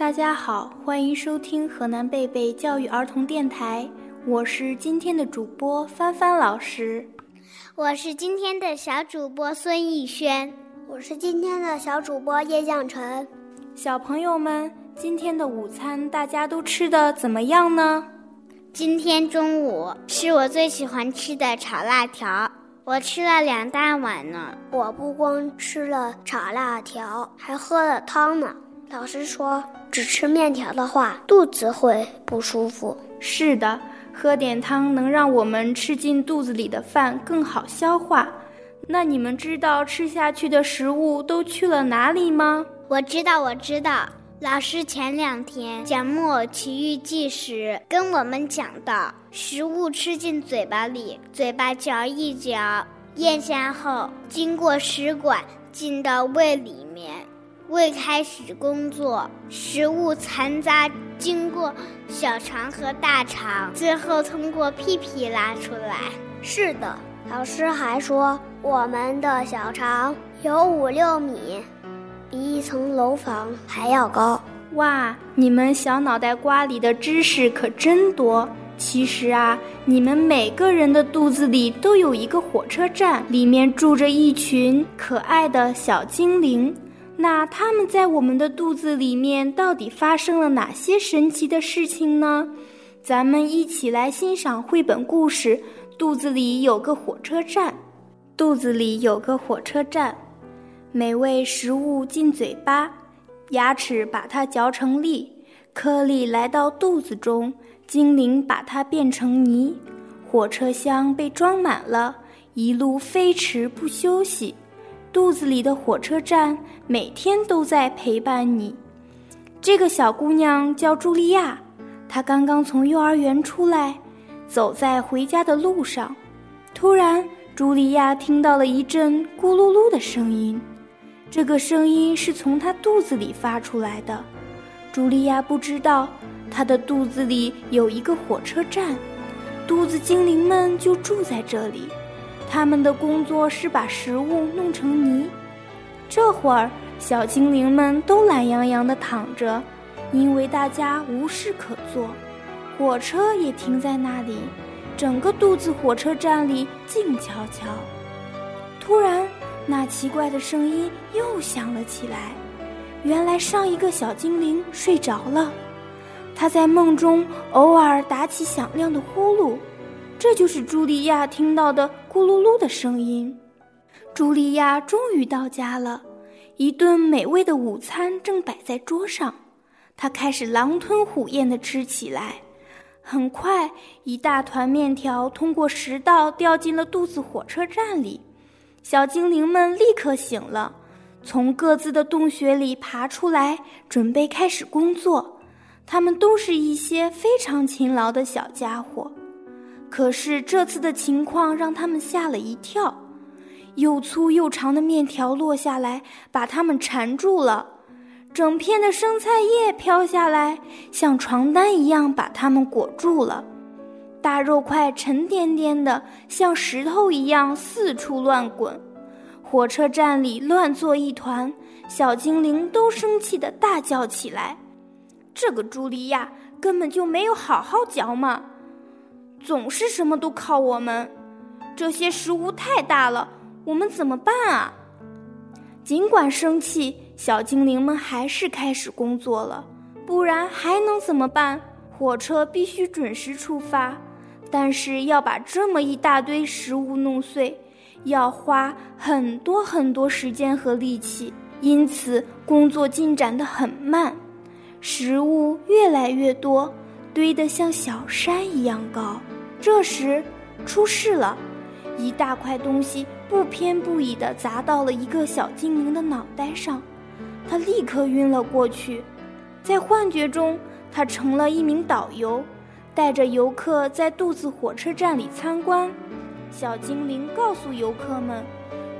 大家好，欢迎收听河南贝贝教育儿童电台，我是今天的主播帆帆老师，我是今天的小主播孙艺轩，我是今天的小主播叶向晨。小朋友们，今天的午餐大家都吃的怎么样呢？今天中午是我最喜欢吃的炒辣条，我吃了两大碗呢。我不光吃了炒辣条，还喝了汤呢。老师说，只吃面条的话，肚子会不舒服。是的，喝点汤能让我们吃进肚子里的饭更好消化。那你们知道吃下去的食物都去了哪里吗？我知道，我知道。老师前两天讲《木偶奇遇记》时，跟我们讲到，食物吃进嘴巴里，嘴巴嚼一嚼，咽下后，经过食管进到胃里面。胃开始工作，食物残渣经过小肠和大肠，最后通过屁屁拉出来。是的，老师还说我们的小肠有五六米，比一层楼房还要高。哇，你们小脑袋瓜里的知识可真多！其实啊，你们每个人的肚子里都有一个火车站，里面住着一群可爱的小精灵。那他们在我们的肚子里面到底发生了哪些神奇的事情呢？咱们一起来欣赏绘本故事《肚子里有个火车站》。肚子里有个火车站，美味食物进嘴巴，牙齿把它嚼成粒，颗粒来到肚子中，精灵把它变成泥，火车厢被装满了，一路飞驰不休息。肚子里的火车站每天都在陪伴你。这个小姑娘叫茱莉亚，她刚刚从幼儿园出来，走在回家的路上，突然，茱莉亚听到了一阵咕噜噜的声音。这个声音是从她肚子里发出来的。茱莉亚不知道，她的肚子里有一个火车站，肚子精灵们就住在这里。他们的工作是把食物弄成泥。这会儿，小精灵们都懒洋洋地躺着，因为大家无事可做。火车也停在那里，整个肚子火车站里静悄悄。突然，那奇怪的声音又响了起来。原来，上一个小精灵睡着了，他在梦中偶尔打起响亮的呼噜。这就是茱莉亚听到的咕噜噜的声音。茱莉亚终于到家了，一顿美味的午餐正摆在桌上，她开始狼吞虎咽地吃起来。很快，一大团面条通过食道掉进了肚子火车站里。小精灵们立刻醒了，从各自的洞穴里爬出来，准备开始工作。他们都是一些非常勤劳的小家伙。可是这次的情况让他们吓了一跳，又粗又长的面条落下来，把他们缠住了；整片的生菜叶飘下来，像床单一样把他们裹住了；大肉块沉甸甸的，像石头一样四处乱滚。火车站里乱作一团，小精灵都生气的大叫起来：“这个茱莉亚根本就没有好好嚼嘛！”总是什么都靠我们，这些食物太大了，我们怎么办啊？尽管生气，小精灵们还是开始工作了，不然还能怎么办？火车必须准时出发，但是要把这么一大堆食物弄碎，要花很多很多时间和力气，因此工作进展得很慢，食物越来越多。堆得像小山一样高，这时出事了，一大块东西不偏不倚地砸到了一个小精灵的脑袋上，他立刻晕了过去。在幻觉中，他成了一名导游，带着游客在肚子火车站里参观。小精灵告诉游客们，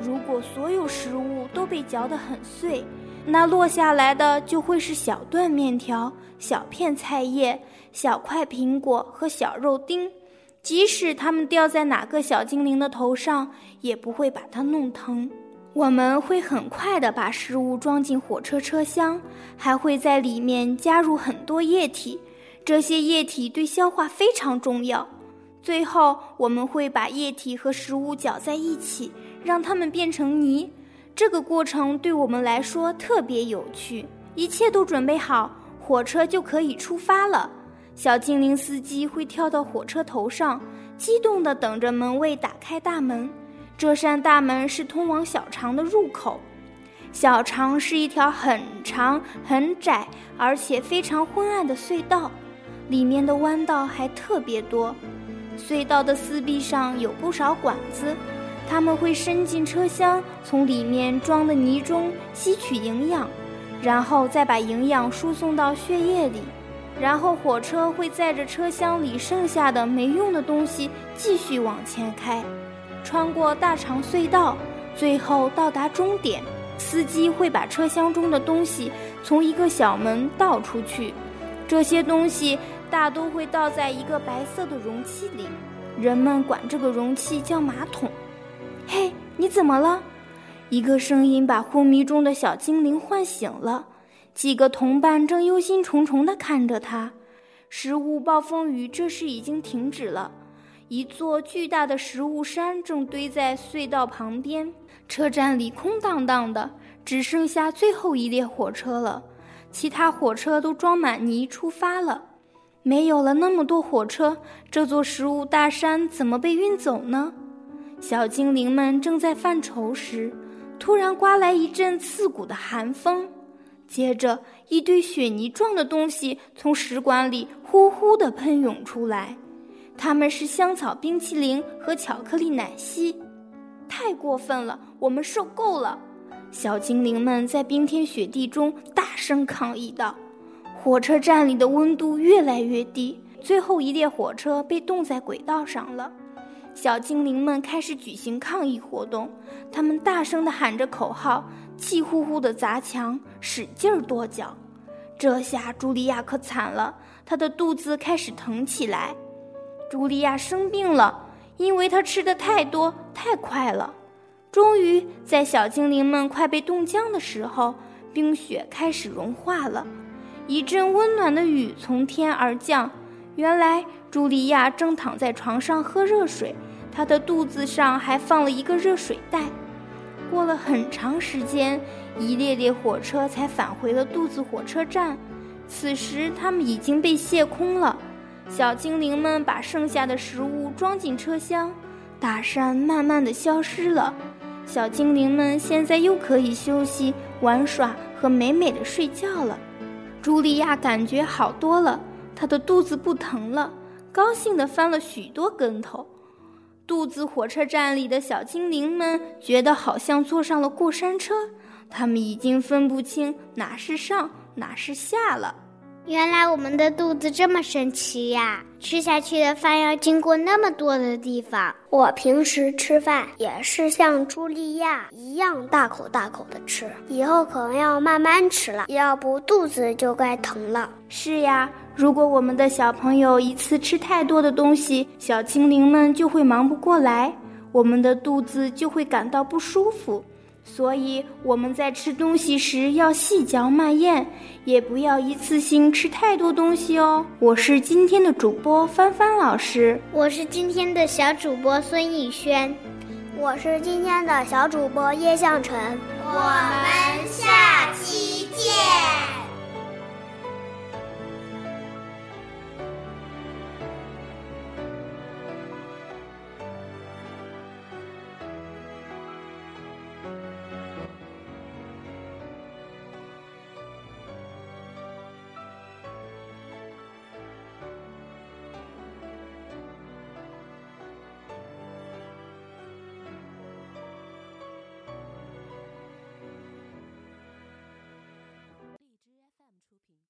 如果所有食物都被嚼得很碎，那落下来的就会是小段面条、小片菜叶。小块苹果和小肉丁，即使它们掉在哪个小精灵的头上，也不会把它弄疼。我们会很快地把食物装进火车车厢，还会在里面加入很多液体，这些液体对消化非常重要。最后，我们会把液体和食物搅在一起，让它们变成泥。这个过程对我们来说特别有趣。一切都准备好，火车就可以出发了。小精灵司机会跳到火车头上，激动地等着门卫打开大门。这扇大门是通往小肠的入口。小肠是一条很长、很窄，而且非常昏暗的隧道，里面的弯道还特别多。隧道的四壁上有不少管子，它们会伸进车厢，从里面装的泥中吸取营养，然后再把营养输送到血液里。然后火车会载着车厢里剩下的没用的东西继续往前开，穿过大长隧道，最后到达终点。司机会把车厢中的东西从一个小门倒出去，这些东西。大都会倒在一个白色的容器里，人们管这个容器叫马桶。嘿，你怎么了？一个声音把昏迷中的小精灵唤醒了。几个同伴正忧心忡忡地看着他。食物暴风雨这时已经停止了，一座巨大的食物山正堆在隧道旁边。车站里空荡荡的，只剩下最后一列火车了，其他火车都装满泥出发了。没有了那么多火车，这座食物大山怎么被运走呢？小精灵们正在犯愁时，突然刮来一阵刺骨的寒风，接着一堆雪泥状的东西从食管里呼呼地喷涌出来，它们是香草冰淇淋和巧克力奶昔。太过分了，我们受够了！小精灵们在冰天雪地中大声抗议道。火车站里的温度越来越低，最后一列火车被冻在轨道上了。小精灵们开始举行抗议活动，他们大声地喊着口号，气呼呼地砸墙，使劲儿跺脚。这下茱莉亚可惨了，她的肚子开始疼起来。茱莉亚生病了，因为她吃的太多太快了。终于，在小精灵们快被冻僵的时候，冰雪开始融化了。一阵温暖的雨从天而降，原来茱莉亚正躺在床上喝热水，她的肚子上还放了一个热水袋。过了很长时间，一列列火车才返回了肚子火车站。此时，它们已经被卸空了。小精灵们把剩下的食物装进车厢，大山慢慢的消失了。小精灵们现在又可以休息、玩耍和美美的睡觉了。茱莉亚感觉好多了，她的肚子不疼了，高兴地翻了许多跟头。肚子火车站里的小精灵们觉得好像坐上了过山车，他们已经分不清哪是上哪是下了。原来我们的肚子这么神奇呀！吃下去的饭要经过那么多的地方。我平时吃饭也是像茱莉亚一样大口大口的吃，以后可能要慢慢吃了，要不肚子就该疼了。是呀，如果我们的小朋友一次吃太多的东西，小精灵们就会忙不过来，我们的肚子就会感到不舒服。所以我们在吃东西时要细嚼慢咽，也不要一次性吃太多东西哦。我是今天的主播帆帆老师，我是今天的小主播孙艺轩，我是今天的小主播叶向晨。我们下期见。